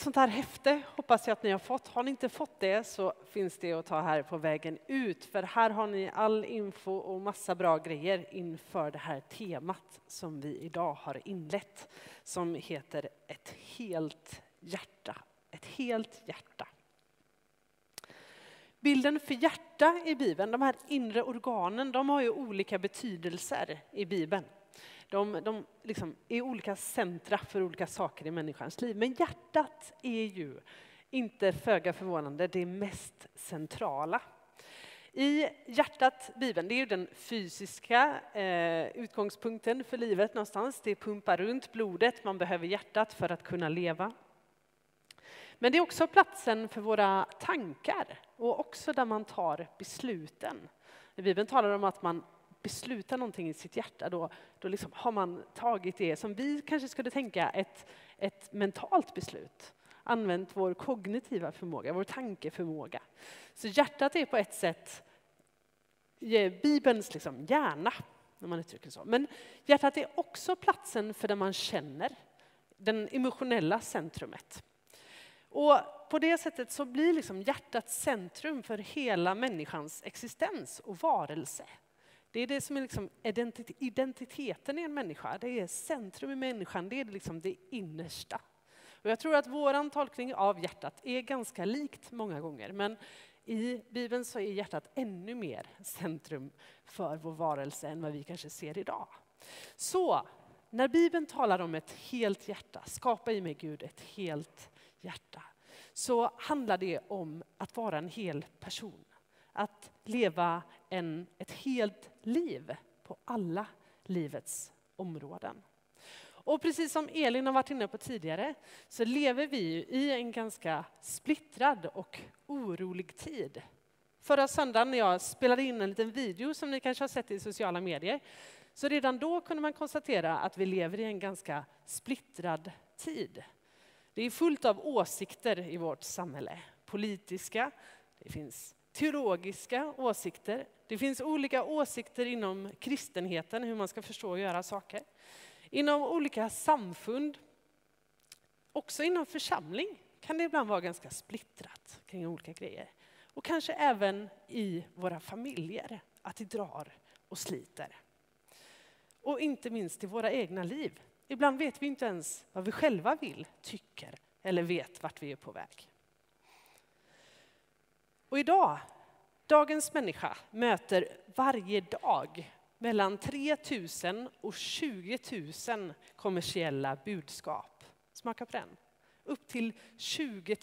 Ett sånt här häfte hoppas jag att ni har fått. Har ni inte fått det så finns det att ta här på vägen ut, för här har ni all info och massa bra grejer inför det här temat som vi idag har inlett, som heter Ett helt hjärta. Ett helt hjärta. Bilden för hjärta i Bibeln, de här inre organen, de har ju olika betydelser i Bibeln. De, de liksom är olika centra för olika saker i människans liv. Men hjärtat är ju, inte föga förvånande, det mest centrala. I hjärtat, Bibeln, det är ju den fysiska eh, utgångspunkten för livet någonstans. Det pumpar runt blodet, man behöver hjärtat för att kunna leva. Men det är också platsen för våra tankar och också där man tar besluten. Bibeln talar om att man beslutar någonting i sitt hjärta, då, då liksom har man tagit det som vi kanske skulle tänka ett, ett mentalt beslut. Använt vår kognitiva förmåga, vår tankeförmåga. Så hjärtat är på ett sätt Bibelns liksom hjärna, när man uttrycker så. Men hjärtat är också platsen för det man känner, den emotionella centrumet. Och på det sättet så blir liksom hjärtat centrum för hela människans existens och varelse. Det är det som är liksom identiteten i en människa. Det är centrum i människan, det är liksom det innersta. Och jag tror att vår tolkning av hjärtat är ganska likt många gånger. Men i Bibeln så är hjärtat ännu mer centrum för vår varelse än vad vi kanske ser idag. Så när Bibeln talar om ett helt hjärta, skapa i mig Gud ett helt hjärta, så handlar det om att vara en hel person. Att leva en, ett helt liv på alla livets områden. Och precis som Elin har varit inne på tidigare så lever vi i en ganska splittrad och orolig tid. Förra söndagen när jag spelade in en liten video som ni kanske har sett i sociala medier så redan då kunde man konstatera att vi lever i en ganska splittrad tid. Det är fullt av åsikter i vårt samhälle. Politiska, det finns teologiska åsikter. Det finns olika åsikter inom kristenheten, hur man ska förstå och göra saker. Inom olika samfund, också inom församling kan det ibland vara ganska splittrat kring olika grejer. Och kanske även i våra familjer, att det drar och sliter. Och inte minst i våra egna liv. Ibland vet vi inte ens vad vi själva vill, tycker eller vet vart vi är på väg. Och idag, dagens människa möter varje dag mellan 3 000 och 20 000 kommersiella budskap. Smaka på den. Upp till 20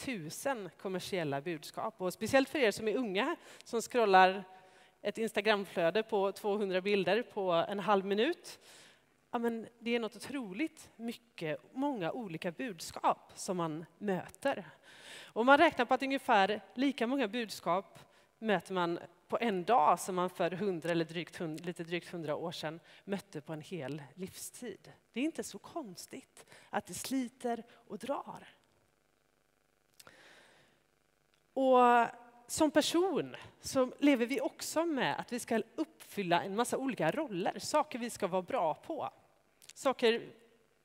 000 kommersiella budskap. Och speciellt för er som är unga, som scrollar ett Instagramflöde på 200 bilder på en halv minut. Ja, men det är något otroligt mycket, många olika budskap som man möter. Och man räknar på att ungefär lika många budskap möter man på en dag som man för 100 eller drygt, lite drygt 100 år sedan mötte på en hel livstid. Det är inte så konstigt att det sliter och drar. Och som person så lever vi också med att vi ska uppfylla en massa olika roller, saker vi ska vara bra på. Saker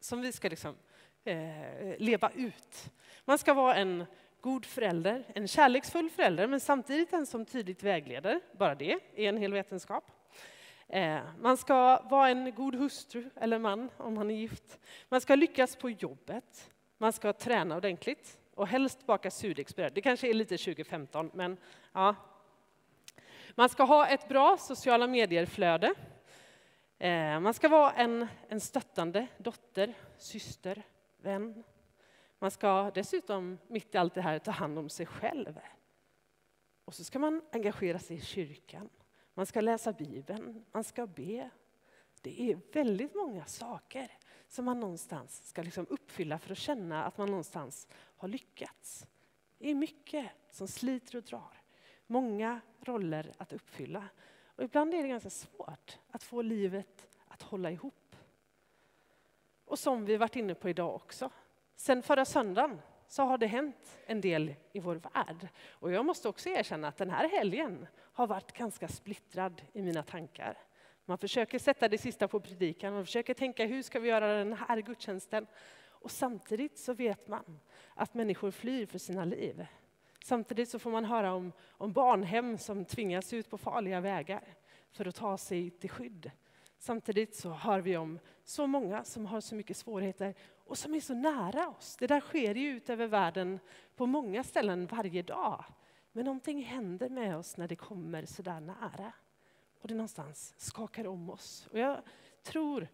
som vi ska liksom, eh, leva ut. Man ska vara en god förälder, en kärleksfull förälder, men samtidigt en som tydligt vägleder. Bara det är en hel vetenskap. Eh, man ska vara en god hustru eller man om man är gift. Man ska lyckas på jobbet. Man ska träna ordentligt och helst baka surdegsbröd. Det kanske är lite 2015, men ja. Man ska ha ett bra sociala medier-flöde. Eh, man ska vara en, en stöttande dotter, syster, vän, man ska dessutom mitt i allt det här ta hand om sig själv. Och så ska man engagera sig i kyrkan. Man ska läsa Bibeln, man ska be. Det är väldigt många saker som man någonstans ska liksom uppfylla för att känna att man någonstans har lyckats. Det är mycket som sliter och drar. Många roller att uppfylla. Och ibland är det ganska svårt att få livet att hålla ihop. Och som vi varit inne på idag också, Sen förra söndagen så har det hänt en del i vår värld. Och jag måste också erkänna att den här helgen har varit ganska splittrad i mina tankar. Man försöker sätta det sista på predikan, man försöker tänka hur ska vi göra den här gudstjänsten? Och samtidigt så vet man att människor flyr för sina liv. Samtidigt så får man höra om, om barnhem som tvingas ut på farliga vägar för att ta sig till skydd. Samtidigt så hör vi om så många som har så mycket svårigheter och som är så nära oss. Det där sker ju ut över världen på många ställen varje dag. Men någonting händer med oss när det kommer så där nära. Och det någonstans skakar om oss. Och jag tror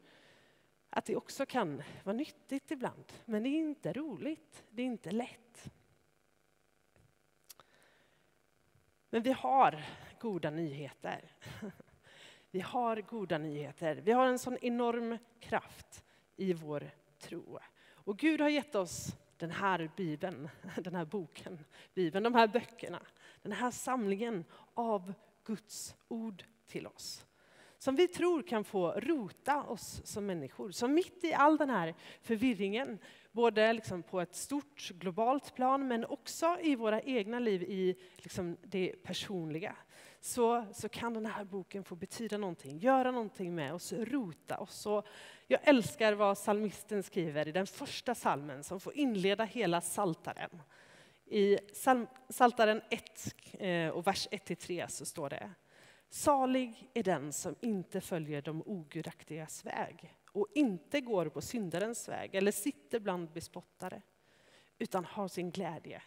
att det också kan vara nyttigt ibland. Men det är inte roligt, det är inte lätt. Men vi har goda nyheter. Vi har goda nyheter. Vi har en sån enorm kraft i vår tro. Och Gud har gett oss den här bibeln, den här boken, bibeln, de här böckerna, den här samlingen av Guds ord till oss. Som vi tror kan få rota oss som människor. Som mitt i all den här förvirringen, både liksom på ett stort globalt plan men också i våra egna liv i liksom det personliga, så, så kan den här boken få betyda någonting, göra någonting med oss, rota oss. Och jag älskar vad psalmisten skriver i den första salmen som får inleda hela saltaren. I Saltaren 1 eh, och vers 1-3 så står det Salig är den som inte följer de ogudaktigas väg och inte går på syndarens väg eller sitter bland bespottare utan har sin glädje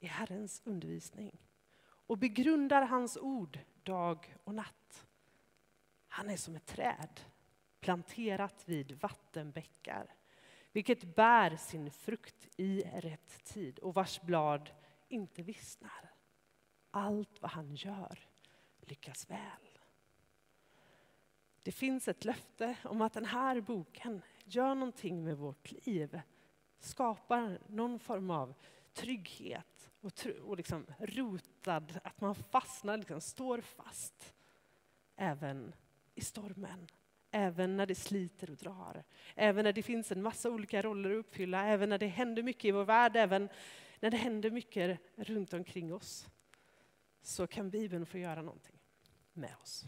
i Herrens undervisning och begrundar hans ord dag och natt. Han är som ett träd planterat vid vattenbäckar vilket bär sin frukt i rätt tid och vars blad inte vissnar. Allt vad han gör lyckas väl. Det finns ett löfte om att den här boken gör någonting med vårt liv. Skapar någon form av trygghet och, och liksom rotad, att man fastnar, liksom står fast. Även i stormen, även när det sliter och drar. Även när det finns en massa olika roller att uppfylla, även när det händer mycket i vår värld, även när det händer mycket runt omkring oss. Så kan Bibeln få göra någonting med oss.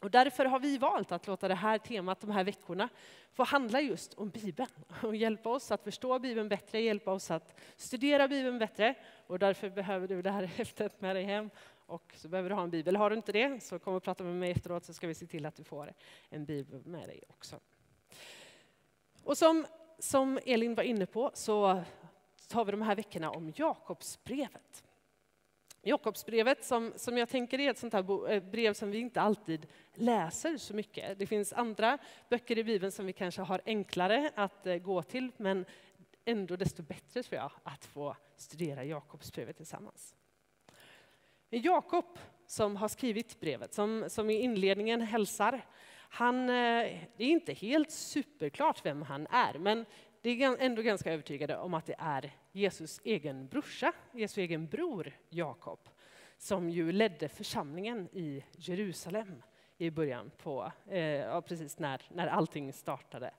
Och därför har vi valt att låta det här temat de här veckorna få handla just om Bibeln och hjälpa oss att förstå Bibeln bättre, hjälpa oss att studera Bibeln bättre. Och därför behöver du det här häftet med dig hem och så behöver du ha en bibel. Har du inte det så kom och prata med mig efteråt så ska vi se till att du får en bibel med dig också. Och som, som Elin var inne på så tar vi de här veckorna om Jakobsbrevet. Jakobsbrevet som, som jag tänker är ett sånt här eh, brev som vi inte alltid läser så mycket. Det finns andra böcker i Bibeln som vi kanske har enklare att eh, gå till men ändå desto bättre tror jag att få studera Jakobsbrevet tillsammans. Jakob som har skrivit brevet, som, som i inledningen hälsar, han, eh, det är inte helt superklart vem han är men det är ändå ganska övertygade om att det är Jesus egen brorsa, Jesu egen bror Jakob, som ju ledde församlingen i Jerusalem i början på, eh, precis när, när allting startade.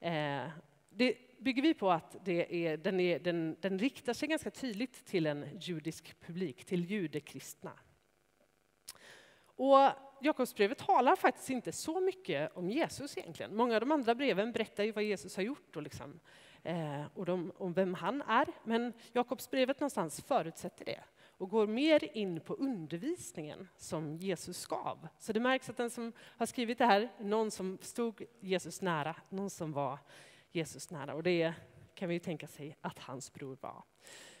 Eh, det bygger vi på att det är, den, är, den, den riktar sig ganska tydligt till en judisk publik, till judekristna. Och Jakobsbrevet talar faktiskt inte så mycket om Jesus egentligen. Många av de andra breven berättar ju vad Jesus har gjort och, liksom, eh, och de, om vem han är. Men Jakobsbrevet någonstans förutsätter det och går mer in på undervisningen som Jesus gav. Så det märks att den som har skrivit det här någon som stod Jesus nära, någon som var Jesus nära. Och det kan vi ju tänka sig att hans bror var.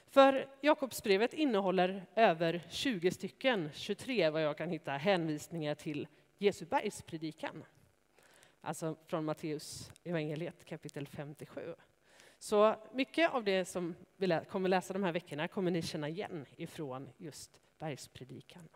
För Jakobsbrevet innehåller över 20 stycken, 23 vad jag kan hitta, hänvisningar till Jesu bergspredikan. Alltså från Matteus evangeliet kapitel 57. Så mycket av det som vi kommer läsa de här veckorna kommer ni känna igen ifrån just bergspredikan.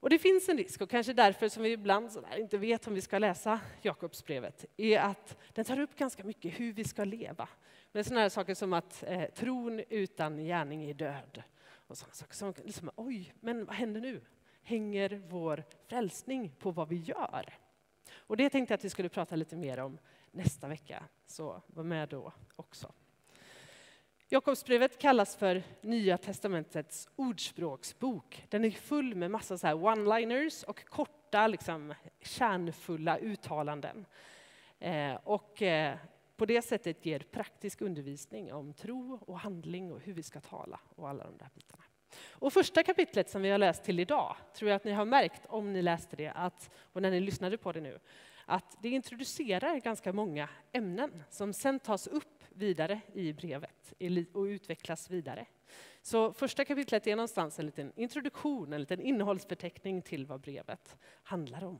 Och det finns en risk, och kanske därför som vi ibland inte vet om vi ska läsa Jakobsbrevet, är att den tar upp ganska mycket hur vi ska leva. Med sådana här saker som att eh, tron utan gärning är död. Och sådana saker som liksom, oj, men vad händer nu? Hänger vår frälsning på vad vi gör? Och det tänkte jag att vi skulle prata lite mer om nästa vecka, så var med då också. Jakobsbrevet kallas för Nya testamentets ordspråksbok. Den är full med massa one-liners och korta, liksom, kärnfulla uttalanden. Eh, och eh, på det sättet ger praktisk undervisning om tro och handling och hur vi ska tala och alla de där bitarna. Och första kapitlet som vi har läst till idag tror jag att ni har märkt om ni läste det att, och när ni lyssnade på det nu att det introducerar ganska många ämnen som sen tas upp vidare i brevet och utvecklas vidare. Så första kapitlet är någonstans en liten introduktion, en liten innehållsförteckning till vad brevet handlar om.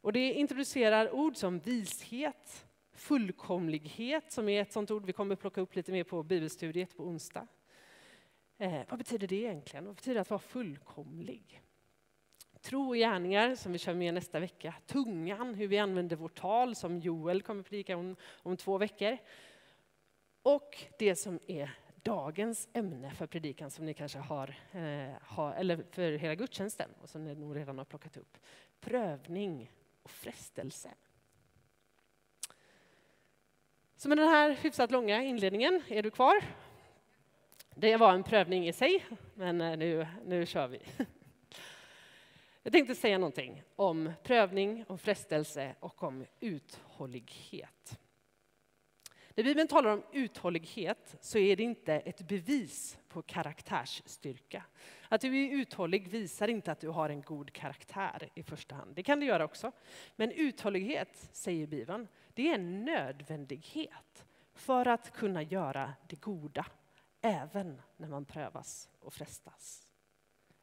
Och det introducerar ord som vishet, fullkomlighet, som är ett sånt ord vi kommer plocka upp lite mer på bibelstudiet på onsdag. Eh, vad betyder det egentligen? Vad betyder det att vara fullkomlig? Tro och gärningar, som vi kör med nästa vecka. Tungan, hur vi använder vårt tal, som Joel kommer predika om, om två veckor. Och det som är dagens ämne för predikan som ni kanske har, eh, har, eller för hela gudstjänsten och som ni nog redan har plockat upp. Prövning och frestelse. Så med den här hyfsat långa inledningen, är du kvar? Det var en prövning i sig, men eh, nu, nu kör vi. Jag tänkte säga någonting om prövning, om frestelse och om uthållighet. När Bibeln talar om uthållighet så är det inte ett bevis på karaktärsstyrka. Att du är uthållig visar inte att du har en god karaktär i första hand. Det kan det göra också. Men uthållighet, säger Bibeln, det är en nödvändighet för att kunna göra det goda, även när man prövas och frestas.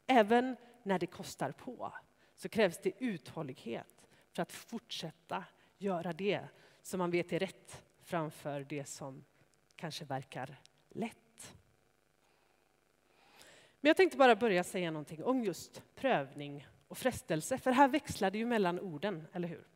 Även när det kostar på så krävs det uthållighet för att fortsätta göra det som man vet är rätt framför det som kanske verkar lätt. Men jag tänkte bara börja säga någonting om just prövning och frestelse, för här växlar det ju mellan orden, eller hur?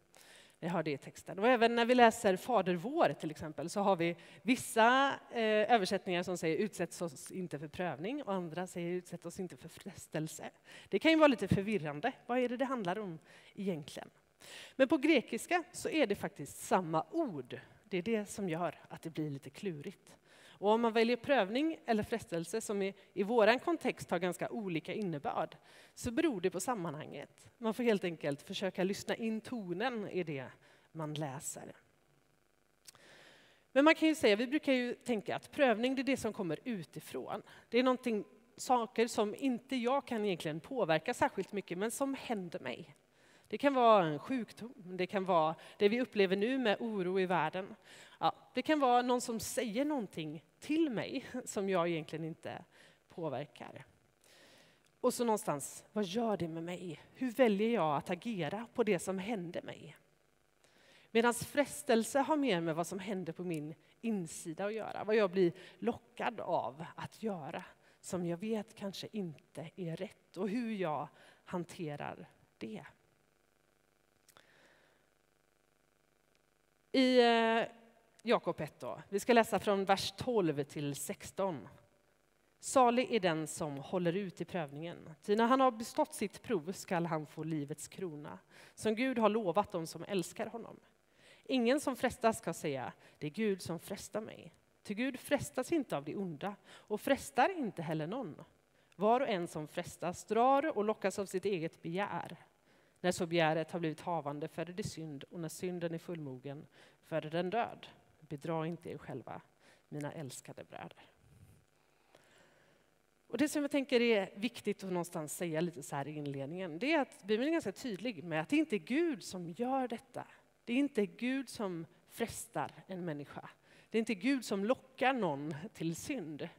Vi har det i texten. Och även när vi läser Fader vår till exempel så har vi vissa eh, översättningar som säger utsätts oss inte för prövning och andra säger utsätt oss inte för frestelse. Det kan ju vara lite förvirrande. Vad är det det handlar om egentligen? Men på grekiska så är det faktiskt samma ord det är det som gör att det blir lite klurigt. Och om man väljer prövning eller frestelse som i, i vår kontext har ganska olika innebörd så beror det på sammanhanget. Man får helt enkelt försöka lyssna in tonen i det man läser. Men man kan ju säga, vi brukar ju tänka att prövning det är det som kommer utifrån. Det är någonting, saker som inte jag kan egentligen påverka särskilt mycket men som händer mig. Det kan vara en sjukdom, det kan vara det vi upplever nu med oro i världen. Ja, det kan vara någon som säger någonting till mig som jag egentligen inte påverkar. Och så någonstans, vad gör det med mig? Hur väljer jag att agera på det som händer mig? Medan frestelse har mer med vad som händer på min insida att göra, vad jag blir lockad av att göra som jag vet kanske inte är rätt och hur jag hanterar det. I eh, Jakob 1 då. Vi ska läsa från vers 12 till 16. Salig är den som håller ut i prövningen. Ty när han har bestått sitt prov skall han få livets krona, som Gud har lovat dem som älskar honom. Ingen som frestas ska säga, det är Gud som frestar mig. Ty Gud frestas inte av det onda och frestar inte heller någon. Var och en som frestas drar och lockas av sitt eget begär. När så begäret har blivit havande föder det synd och när synden är fullmogen föder den död. Bedra inte er själva, mina älskade bröder. Och det som jag tänker är viktigt att någonstans säga lite så här i inledningen, det är att Bibeln är ganska tydlig med att det inte är Gud som gör detta. Det är inte Gud som frestar en människa. Det är inte Gud som lockar någon till synd.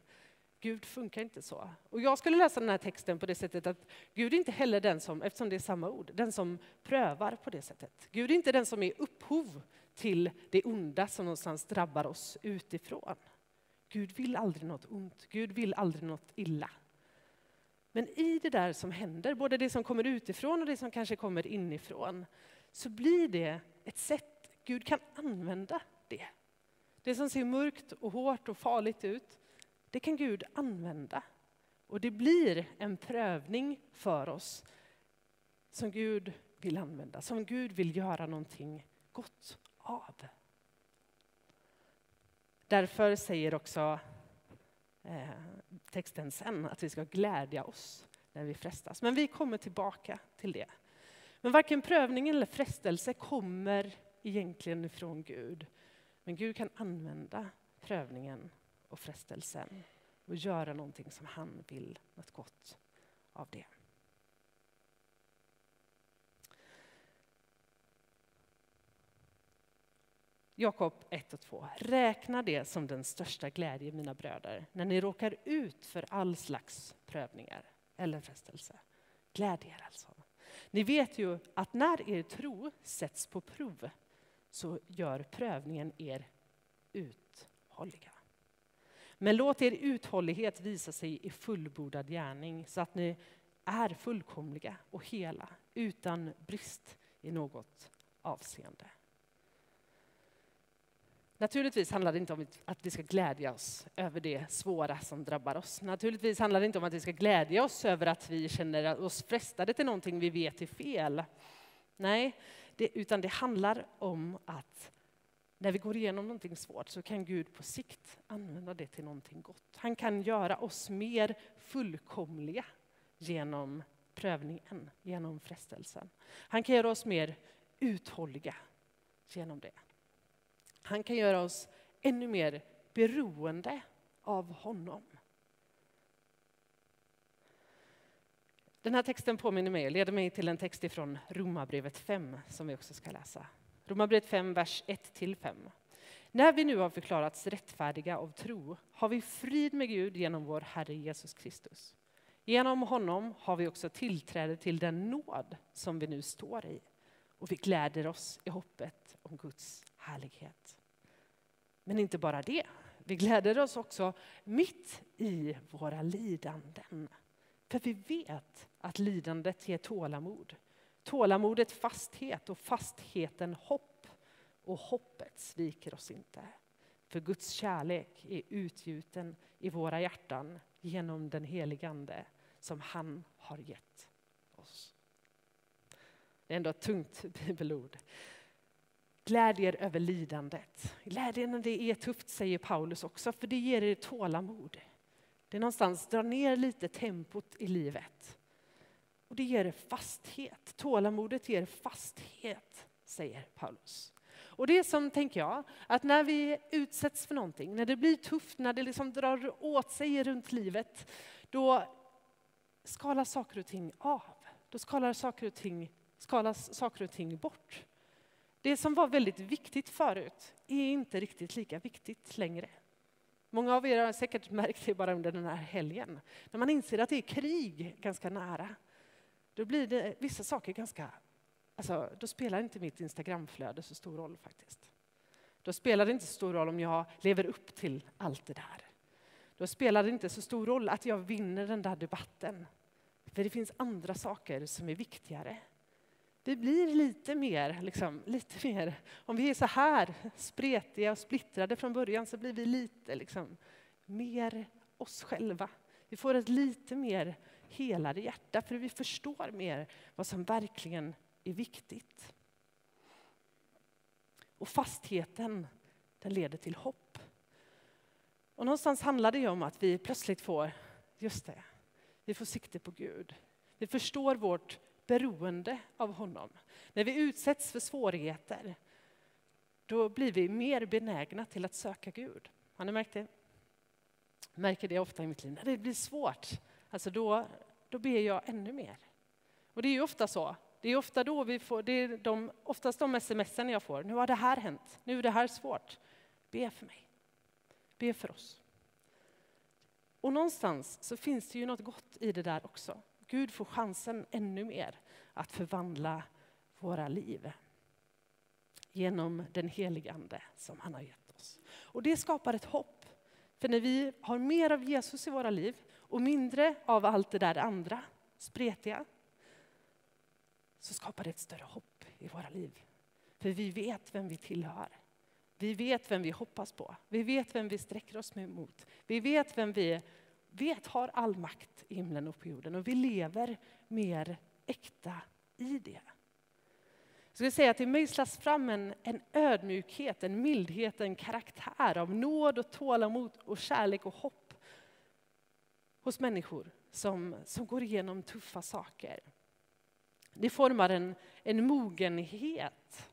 Gud funkar inte så. Och jag skulle läsa den här texten på det sättet att Gud är inte heller den som, eftersom det är samma ord, den som prövar på det sättet. Gud är inte den som är upphov till det onda som någonstans drabbar oss utifrån. Gud vill aldrig något ont, Gud vill aldrig något illa. Men i det där som händer, både det som kommer utifrån och det som kanske kommer inifrån, så blir det ett sätt Gud kan använda det. Det som ser mörkt och hårt och farligt ut, det kan Gud använda. Och det blir en prövning för oss som Gud vill använda, som Gud vill göra någonting gott av. Därför säger också eh, texten sen att vi ska glädja oss när vi frestas. Men vi kommer tillbaka till det. Men varken prövning eller frestelse kommer egentligen ifrån Gud. Men Gud kan använda prövningen och frestelsen och göra någonting som han vill, något gott av det. Jakob 1 och 2. Räkna det som den största glädje, mina bröder, när ni råkar ut för all slags prövningar eller frestelse. Gläd er alltså. Ni vet ju att när er tro sätts på prov så gör prövningen er uthålliga. Men låt er uthållighet visa sig i fullbordad gärning så att ni är fullkomliga och hela utan brist i något avseende. Naturligtvis handlar det inte om att vi ska glädja oss över det svåra som drabbar oss. Naturligtvis handlar det inte om att vi ska glädja oss över att vi känner oss frestade till någonting vi vet är fel. Nej, det, utan det handlar om att när vi går igenom någonting svårt så kan Gud på sikt använda det till någonting gott. Han kan göra oss mer fullkomliga genom prövningen, genom frestelsen. Han kan göra oss mer uthålliga genom det. Han kan göra oss ännu mer beroende av honom. Den här texten påminner mig och leder mig till en text ifrån Romarbrevet 5 som vi också ska läsa. Romarbrevet 5, vers 1-5. När vi nu har förklarats rättfärdiga av tro har vi frid med Gud genom vår Herre Jesus Kristus. Genom honom har vi också tillträde till den nåd som vi nu står i och vi gläder oss i hoppet om Guds härlighet. Men inte bara det, vi gläder oss också mitt i våra lidanden. För vi vet att lidandet ger tålamod. Tålamodet fasthet och fastheten hopp. Och hoppet sviker oss inte. För Guds kärlek är utgjuten i våra hjärtan genom den helige Ande som han har gett oss. Det är ändå ett tungt bibelord. Gläd er över lidandet. Gläd er när det är tufft, säger Paulus också, för det ger er tålamod. Det någonstans drar ner lite tempot i livet. Och det ger fasthet. Tålamodet ger fasthet, säger Paulus. Och det är som, tänker jag, att när vi utsätts för någonting, när det blir tufft, när det liksom drar åt sig runt livet, då skalas saker och ting av. Då skalas saker och ting, skalas saker och ting bort. Det som var väldigt viktigt förut är inte riktigt lika viktigt längre. Många av er har säkert märkt det bara under den här helgen. När man inser att det är krig ganska nära, då blir det vissa saker ganska... Alltså, då spelar inte mitt Instagramflöde så stor roll faktiskt. Då spelar det inte så stor roll om jag lever upp till allt det där. Då spelar det inte så stor roll att jag vinner den där debatten. För det finns andra saker som är viktigare. Vi blir lite mer, liksom, lite mer, om vi är så här spretiga och splittrade från början så blir vi lite liksom, mer oss själva. Vi får ett lite mer helare hjärta för vi förstår mer vad som verkligen är viktigt. Och fastheten, den leder till hopp. Och någonstans handlar det ju om att vi plötsligt får, just det, vi får sikte på Gud. Vi förstår vårt beroende av honom. När vi utsätts för svårigheter, då blir vi mer benägna till att söka Gud. Har ni märkt det? Jag märker det ofta i mitt liv. När det blir svårt, alltså då, då ber jag ännu mer. Och det är ju ofta så. Det är ofta då vi får, det är de, oftast de smsen jag får. Nu har det här hänt, nu är det här svårt. Be för mig. Be för oss. Och någonstans så finns det ju något gott i det där också. Gud får chansen ännu mer att förvandla våra liv genom den helige Ande som han har gett oss. Och det skapar ett hopp. För när vi har mer av Jesus i våra liv och mindre av allt det där andra spretiga så skapar det ett större hopp i våra liv. För vi vet vem vi tillhör. Vi vet vem vi hoppas på. Vi vet vem vi sträcker oss mot. Vi vet vem vi vet har all makt i himlen och på jorden och vi lever mer äkta i det. Jag skulle säga att det mejslas fram en, en ödmjukhet, en mildhet, en karaktär av nåd och tålamod och kärlek och hopp hos människor som, som går igenom tuffa saker. Det formar en, en mogenhet,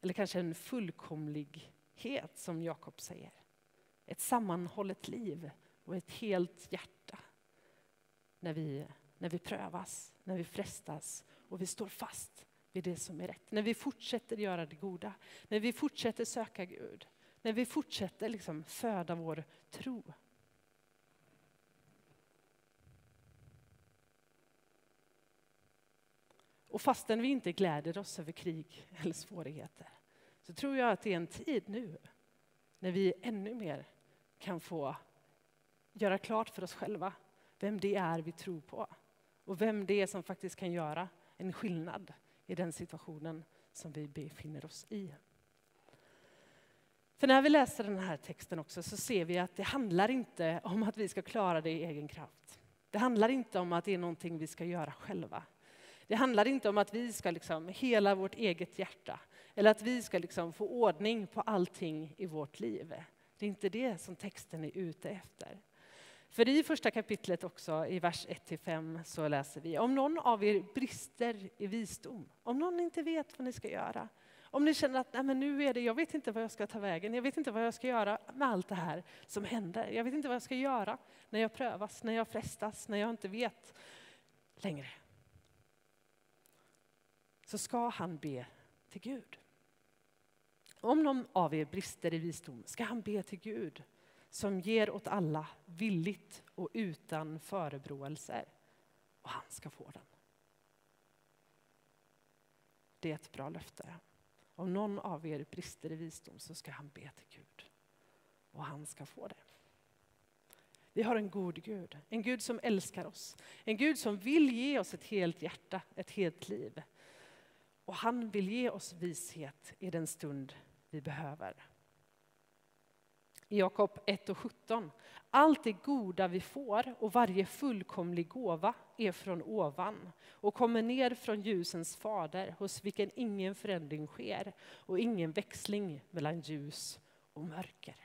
Eller kanske en fullkomlighet som Jakob säger. Ett sammanhållet liv och ett helt hjärta. När vi, när vi prövas, när vi frestas och vi står fast vid det som är rätt. När vi fortsätter göra det goda, när vi fortsätter söka Gud, när vi fortsätter liksom föda vår tro. Och fastän vi inte gläder oss över krig eller svårigheter så tror jag att det är en tid nu när vi ännu mer kan få göra klart för oss själva vem det är vi tror på och vem det är som faktiskt kan göra en skillnad i den situationen som vi befinner oss i. För när vi läser den här texten också så ser vi att det handlar inte om att vi ska klara det i egen kraft. Det handlar inte om att det är någonting vi ska göra själva. Det handlar inte om att vi ska liksom hela vårt eget hjärta eller att vi ska liksom få ordning på allting i vårt liv. Det är inte det som texten är ute efter. För i första kapitlet också, i vers 1-5, så läser vi om någon av er brister i visdom, om någon inte vet vad ni ska göra, om ni känner att Nej, men nu är det, jag vet inte vad jag ska ta vägen, jag vet inte vad jag ska göra med allt det här som händer. Jag vet inte vad jag ska göra när jag prövas, när jag frestas, när jag inte vet längre. Så ska han be till Gud. Om någon av er brister i visdom ska han be till Gud som ger åt alla villigt och utan förebråelser. Och han ska få den. Det är ett bra löfte. Om någon av er brister i visdom så ska han be till Gud. Och han ska få det. Vi har en god Gud, en Gud som älskar oss. En Gud som vill ge oss ett helt hjärta, ett helt liv. Och han vill ge oss vishet i den stund vi behöver. I Jakob 1 och 17. Allt det goda vi får och varje fullkomlig gåva är från ovan och kommer ner från ljusens fader hos vilken ingen förändring sker och ingen växling mellan ljus och mörker.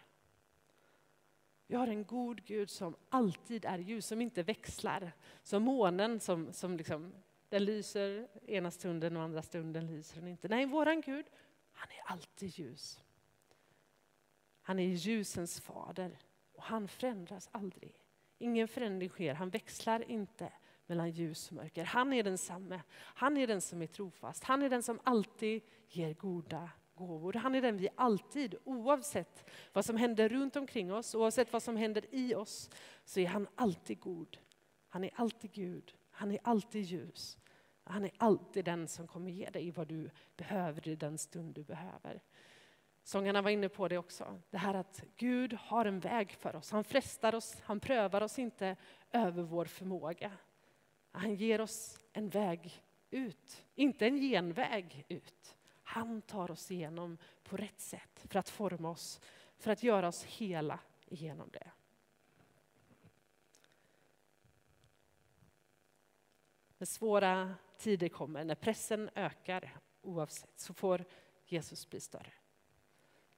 Vi har en god Gud som alltid är ljus, som inte växlar. Som månen som, som liksom, den lyser ena stunden och andra stunden lyser den inte. Nej, våran Gud, han är alltid ljus. Han är ljusens fader och han förändras aldrig. Ingen förändring sker, han växlar inte mellan ljus och mörker. Han är densamme. Han är den som är trofast. Han är den som alltid ger goda gåvor. Han är den vi alltid, oavsett vad som händer runt omkring oss, oavsett vad som händer i oss, så är han alltid god. Han är alltid Gud. Han är alltid ljus. Han är alltid den som kommer ge dig vad du behöver i den stund du behöver. Sångarna var inne på det också. Det här att Gud har en väg för oss. Han frestar oss, han prövar oss inte över vår förmåga. Han ger oss en väg ut, inte en genväg ut. Han tar oss igenom på rätt sätt för att forma oss, för att göra oss hela igenom det. När svåra tider kommer, när pressen ökar oavsett, så får Jesus bli större.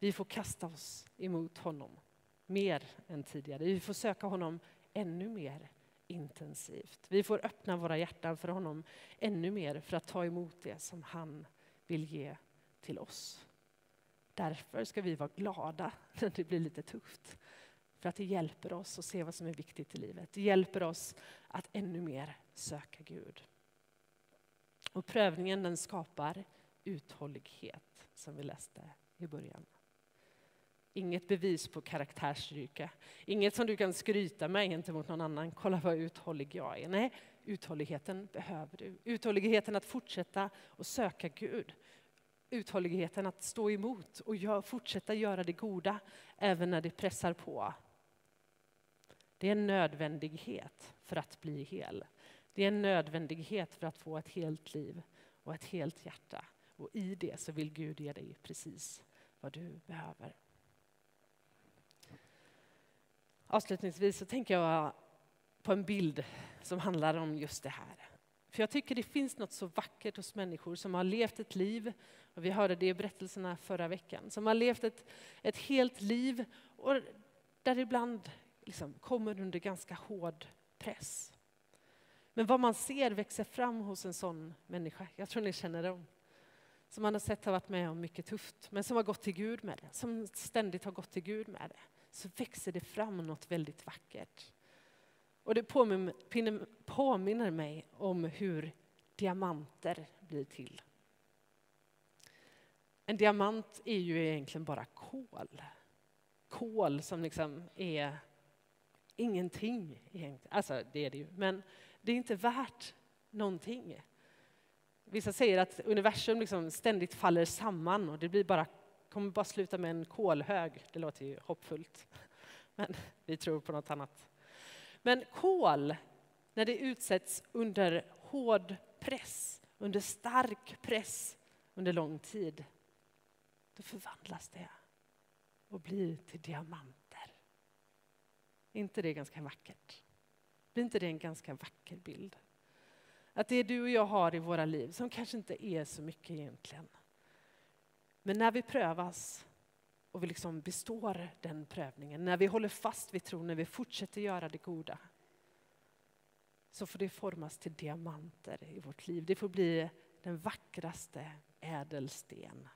Vi får kasta oss emot honom mer än tidigare. Vi får söka honom ännu mer intensivt. Vi får öppna våra hjärtan för honom ännu mer för att ta emot det som han vill ge till oss. Därför ska vi vara glada när det blir lite tufft. För att det hjälper oss att se vad som är viktigt i livet. Det hjälper oss att ännu mer söka Gud. Och prövningen den skapar uthållighet, som vi läste i början. Inget bevis på karaktärsstyrka. Inget som du kan skryta med gentemot någon annan. Kolla vad uthållig jag är. Nej, uthålligheten behöver du. Uthålligheten att fortsätta och söka Gud. Uthålligheten att stå emot och gör, fortsätta göra det goda även när det pressar på. Det är en nödvändighet för att bli hel. Det är en nödvändighet för att få ett helt liv och ett helt hjärta. Och i det så vill Gud ge dig precis vad du behöver. Avslutningsvis så tänker jag på en bild som handlar om just det här. För jag tycker det finns något så vackert hos människor som har levt ett liv, och vi hörde det i berättelserna förra veckan, som har levt ett, ett helt liv och där ibland liksom kommer under ganska hård press. Men vad man ser växer fram hos en sån människa, jag tror ni känner dem, som man har sett har varit med om mycket tufft, men som har gått till Gud med det, som ständigt har gått till Gud med det, så växer det fram något väldigt vackert. Och det påminner, påminner mig om hur diamanter blir till. En diamant är ju egentligen bara kol. Kol som liksom är ingenting egentligen. Alltså det är det ju, men det är inte värt någonting. Vissa säger att universum liksom ständigt faller samman och det blir bara, kommer bara sluta med en kolhög. Det låter ju hoppfullt, men vi tror på något annat. Men kol, när det utsätts under hård press, under stark press under lång tid, då förvandlas det och blir till diamanter. Är inte det ganska vackert? Blir inte det en ganska vacker bild? Att det du och jag har i våra liv, som kanske inte är så mycket egentligen. Men när vi prövas och vi liksom består den prövningen, när vi håller fast vid tron, när vi fortsätter göra det goda, så får det formas till diamanter i vårt liv. Det får bli den vackraste ädelsten.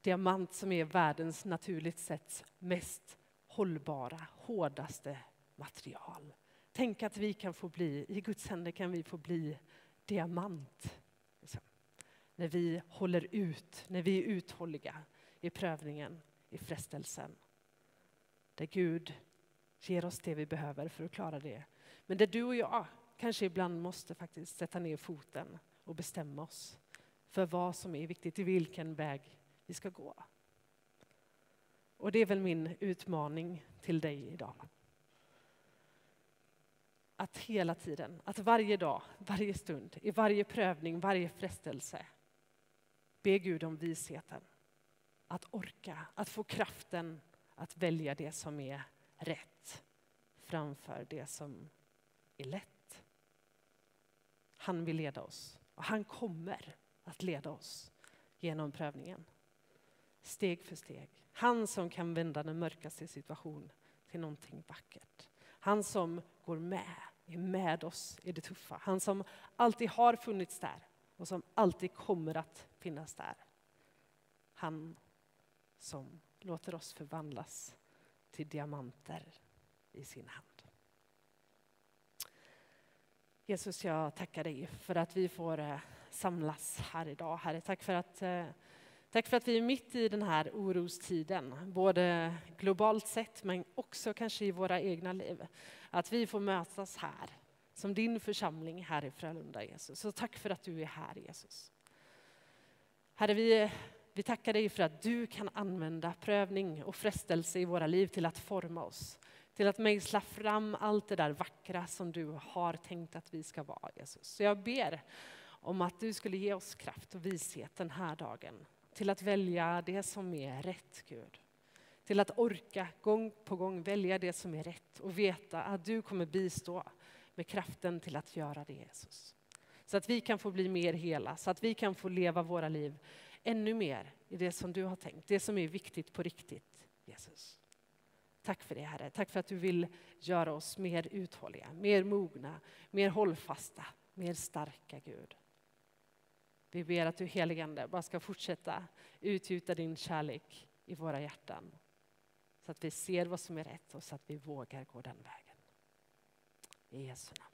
Diamant som är världens naturligt sett mest hållbara, hårdaste material. Tänk att vi kan få bli, i Guds händer kan vi få bli diamant. När vi håller ut, när vi är uthålliga i prövningen, i frestelsen. Där Gud ger oss det vi behöver för att klara det. Men där du och jag kanske ibland måste faktiskt sätta ner foten och bestämma oss för vad som är viktigt, i vilken väg vi ska gå. Och det är väl min utmaning till dig idag att hela tiden, att varje dag, varje stund, i varje prövning, varje frestelse be Gud om visheten. Att orka, att få kraften att välja det som är rätt framför det som är lätt. Han vill leda oss och han kommer att leda oss genom prövningen. Steg för steg. Han som kan vända den mörkaste situation till någonting vackert. Han som går med, är med oss i det tuffa. Han som alltid har funnits där och som alltid kommer att finnas där. Han som låter oss förvandlas till diamanter i sin hand. Jesus, jag tackar dig för att vi får eh, samlas här idag. Herre, tack för att eh, Tack för att vi är mitt i den här orostiden, både globalt sett men också kanske i våra egna liv. Att vi får mötas här, som din församling här i Frölunda, Jesus. Så tack för att du är här, Jesus. Herre, vi, vi tackar dig för att du kan använda prövning och frestelse i våra liv till att forma oss. Till att mejsla fram allt det där vackra som du har tänkt att vi ska vara, Jesus. Så jag ber om att du skulle ge oss kraft och vishet den här dagen till att välja det som är rätt, Gud. Till att orka gång på gång välja det som är rätt och veta att du kommer bistå med kraften till att göra det, Jesus. Så att vi kan få bli mer hela, så att vi kan få leva våra liv ännu mer i det som du har tänkt, det som är viktigt på riktigt, Jesus. Tack för det, Herre. Tack för att du vill göra oss mer uthålliga, mer mogna, mer hållfasta, mer starka, Gud. Vi ber att du heligande bara ska fortsätta utgjuta din kärlek i våra hjärtan. Så att vi ser vad som är rätt och så att vi vågar gå den vägen. I Jesu namn.